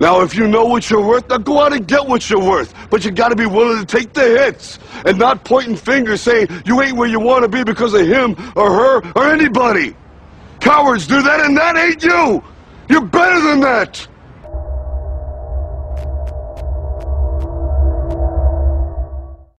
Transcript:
Now, if you know what you're worth, now go out and get what you're worth. But you gotta be willing to take the hits and not pointing fingers saying you ain't where you want to be because of him or her or anybody. Cowards do that and that ain't you. You're better than that.